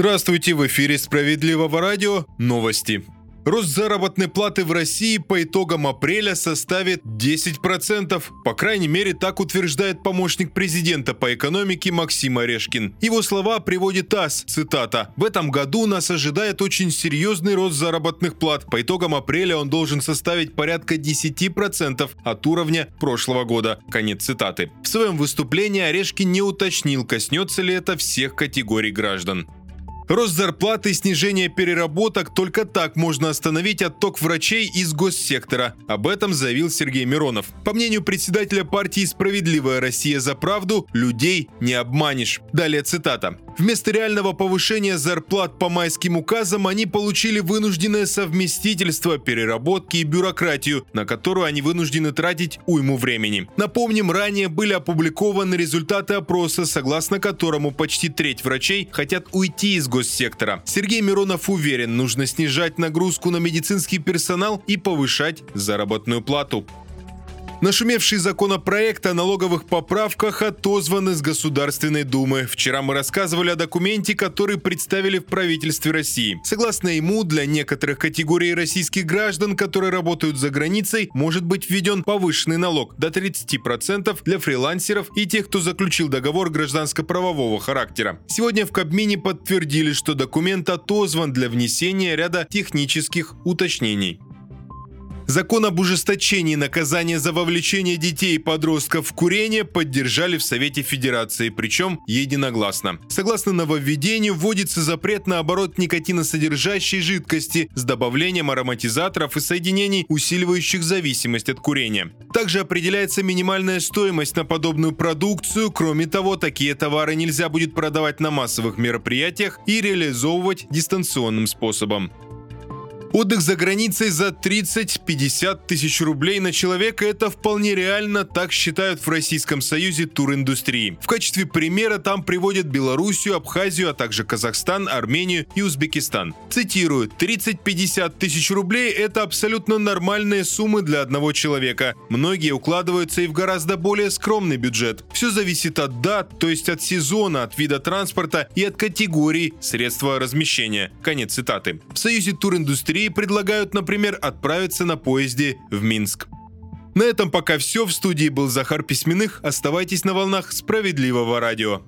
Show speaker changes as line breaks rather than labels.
Здравствуйте, в эфире «Справедливого радио» новости. Рост заработной платы в России по итогам апреля составит 10%. По крайней мере, так утверждает помощник президента по экономике Максим Орешкин. Его слова приводит ТАСС, цитата. «В этом году нас ожидает очень серьезный рост заработных плат. По итогам апреля он должен составить порядка 10% от уровня прошлого года». Конец цитаты. В своем выступлении Орешкин не уточнил, коснется ли это всех категорий граждан. Рост зарплаты и снижение переработок только так можно остановить отток врачей из госсектора. Об этом заявил Сергей Миронов. По мнению председателя партии «Справедливая Россия за правду», людей не обманешь. Далее цитата. Вместо реального повышения зарплат по майским указам они получили вынужденное совместительство, переработки и бюрократию, на которую они вынуждены тратить уйму времени. Напомним, ранее были опубликованы результаты опроса, согласно которому почти треть врачей хотят уйти из госсектора. Сергей Миронов уверен, нужно снижать нагрузку на медицинский персонал и повышать заработную плату. Нашумевший законопроект о налоговых поправках отозван из Государственной Думы. Вчера мы рассказывали о документе, который представили в правительстве России. Согласно ему, для некоторых категорий российских граждан, которые работают за границей, может быть введен повышенный налог до 30% для фрилансеров и тех, кто заключил договор гражданско-правового характера. Сегодня в Кабмине подтвердили, что документ отозван для внесения ряда технических уточнений. Закон об ужесточении наказания за вовлечение детей и подростков в курение поддержали в Совете Федерации, причем единогласно. Согласно нововведению, вводится запрет на оборот никотиносодержащей жидкости с добавлением ароматизаторов и соединений, усиливающих зависимость от курения. Также определяется минимальная стоимость на подобную продукцию. Кроме того, такие товары нельзя будет продавать на массовых мероприятиях и реализовывать дистанционным способом. Отдых за границей за 30-50 тысяч рублей на человека – это вполне реально, так считают в Российском союзе туриндустрии. В качестве примера там приводят Белоруссию, Абхазию, а также Казахстан, Армению и Узбекистан. Цитирую, 30-50 тысяч рублей – это абсолютно нормальные суммы для одного человека. Многие укладываются и в гораздо более скромный бюджет. Все зависит от дат, то есть от сезона, от вида транспорта и от категории средства размещения. Конец цитаты. В Союзе туриндустрии предлагают, например, отправиться на поезде в Минск. На этом пока все. В студии был Захар Письменных. Оставайтесь на волнах справедливого радио.